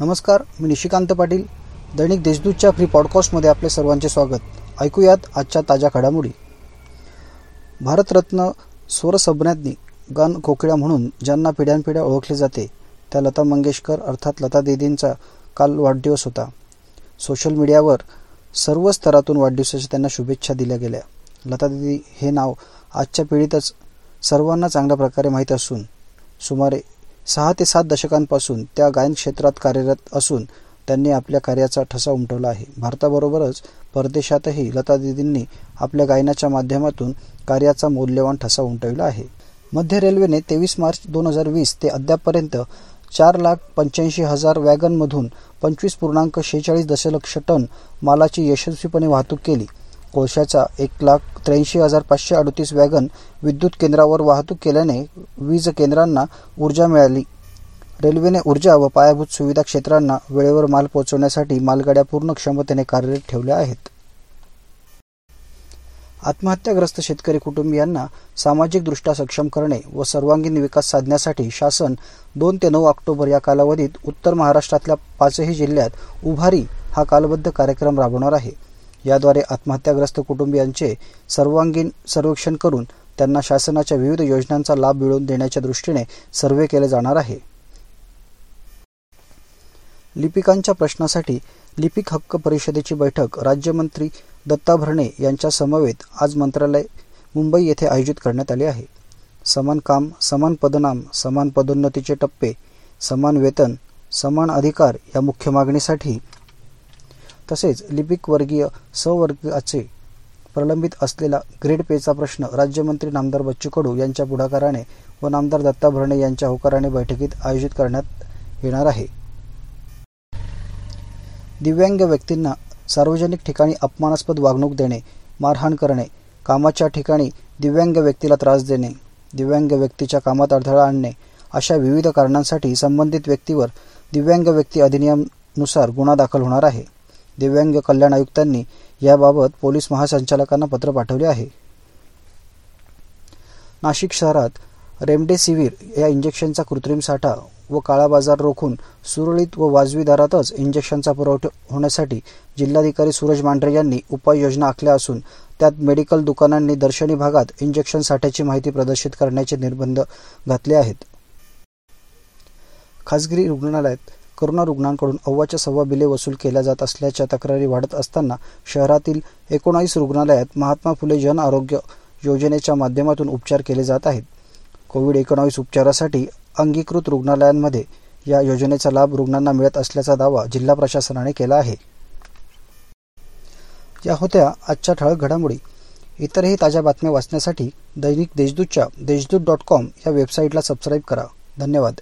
नमस्कार मी निशिकांत पाटील. दैनिक देशदूतच्या फ्री पॉडकास्टमध्ये आपले सर्वांचे स्वागत. ऐकूयात आजच्या ताज्या घडामोडी. भारतरत्न स्वरसभ्ञांनी गान कोकिळा म्हणून ज्यांना पिढ्यानपिढ्या ओळखले जाते त्या लता मंगेशकर अर्थात लता दीदींचा काल वाढदिवस होता. सोशल मीडियावर सर्व स्तरातून वाढदिवसाच्या त्यांना शुभेच्छा दिल्या गेल्या. लता दीदी हे नाव आजच्या पिढीतच सर्वांना चांगल्या प्रकारे माहीत असून सुमारे सहा ते सात दशकांपासून त्या गायन क्षेत्रात कार्यरत असून त्यांनी आपल्या कार्याचा ठसा उमटवला आहे. भारताबरोबरच परदेशातही लता दिदींनी आपल्या गायनाच्या माध्यमातून कार्याचा मौल्यवान ठसा उमटविला आहे. मध्य रेल्वेने तेवीस मार्च दोन हजार वीस ते अद्यापपर्यंत चार लाख पंच्याऐंशी हजार वॅगनमधून पंचवीस पूर्णांक शेहेचाळीस दशलक्ष टन मालाची यशस्वीपणे वाहतूक केली. कोळशाचा एक लाख त्र्याऐंशी हजार पाचशे अडतीस वॅगन विद्युत केंद्रावर वाहतूक केल्याने वीज केंद्रांना ऊर्जा मिळाली. रेल्वेने ऊर्जा व पायाभूत सुविधा क्षेत्रांना वेळेवर माल पोहोचवण्यासाठी मालगाड्या पूर्ण क्षमतेने कार्यरत ठेवल्या आहेत. आत्महत्याग्रस्त शेतकरी कुटुंबियांना सामाजिकदृष्ट्या सक्षम करणे व सर्वांगीण विकास साधण्यासाठी शासन दोन ते नऊ ऑक्टोबर या कालावधीत उत्तर महाराष्ट्रातल्या पाचही जिल्ह्यात उभारी हा कालबद्ध कार्यक्रम राबवणार आहे. याद्वारे आत्महत्याग्रस्त कुटुंबियांचे सर्वांगीण सर्वेक्षण करून त्यांना शासनाच्या विविध योजनांचा लाभ मिळवून देण्याच्या दृष्टीने सर्वे केले जाणार आहे. लिपिकांच्या प्रश्नासाठी लिपिक हक्क परिषदेची बैठक राज्यमंत्री दत्ता भरणे यांच्या समवेत आज मंत्रालय मुंबई येथे आयोजित करण्यात आले आहे. समान काम समान पदनाम समान पदोन्नतीचे टप्पे समान वेतन समान अधिकार या मुख्य मागणीसाठी तसेच लिपिक वर्गीय सवर्गाचे प्रलंबित असलेला ग्रेड पेचा प्रश्न राज्यमंत्री नामदार बच्चू कडू यांच्या पुढाकाराने व नामदार दत्ता भरणे यांच्या होकाराने बैठकीत आयोजित करण्यात येणार आहे. दिव्यांग व्यक्तींना सार्वजनिक ठिकाणी अपमानास्पद वागणूक देणे मारहाण करणे कामाच्या ठिकाणी दिव्यांग व्यक्तीला त्रास देणे दिव्यांग व्यक्तीच्या कामात अडथळा आणणे अशा विविध कारणांसाठी संबंधित व्यक्तीवर दिव्यांग व्यक्ती अधिनियमनुसार गुन्हा दाखल होणार आहे. दिव्यांग कल्याण आयुक्तांनी याबाबत पोलीस महासंचालकांना पत्र पाठवले आहे. नाशिक शहरात रेमडेसिवीर या इंजेक्शनचा कृत्रिम साठा व काळा बाजार रोखून सुरळीत व वाजवी दरातच इंजेक्शनचा पुरवठा होण्यासाठी जिल्हाधिकारी सूरज मांढरे यांनी उपाययोजना आखल्या असून त्यात मेडिकल दुकानांनी दर्शनी भागात इंजेक्शन साठ्याची माहिती प्रदर्शित करण्याचे निर्बंध घातले आहेत. खासगी रुग्णालयात करोना रुग्णांकडून अव्वाच्या सव्वा बिले वसूल केल्या जात असल्याच्या तक्रारी वाढत असताना शहरातील एकोणावीस रुग्णालयात महात्मा फुले जन आरोग्य योजनेच्या माध्यमातून उपचार केले जात आहेत. कोविड एकोणावीस उपचारासाठी अंगीकृत रुग्णालयांमध्ये या योजनेचा लाभ रुग्णांना मिळत असल्याचा दावा जिल्हा प्रशासनाने केला आहे. या होत्या आजच्या ठळक घडामोडी. इतरही ताज्या बातम्या वाचण्यासाठी दैनिक देशदूतच्या देशदूत डॉट कॉम या वेबसाईटला सबस्क्राईब करा. धन्यवाद.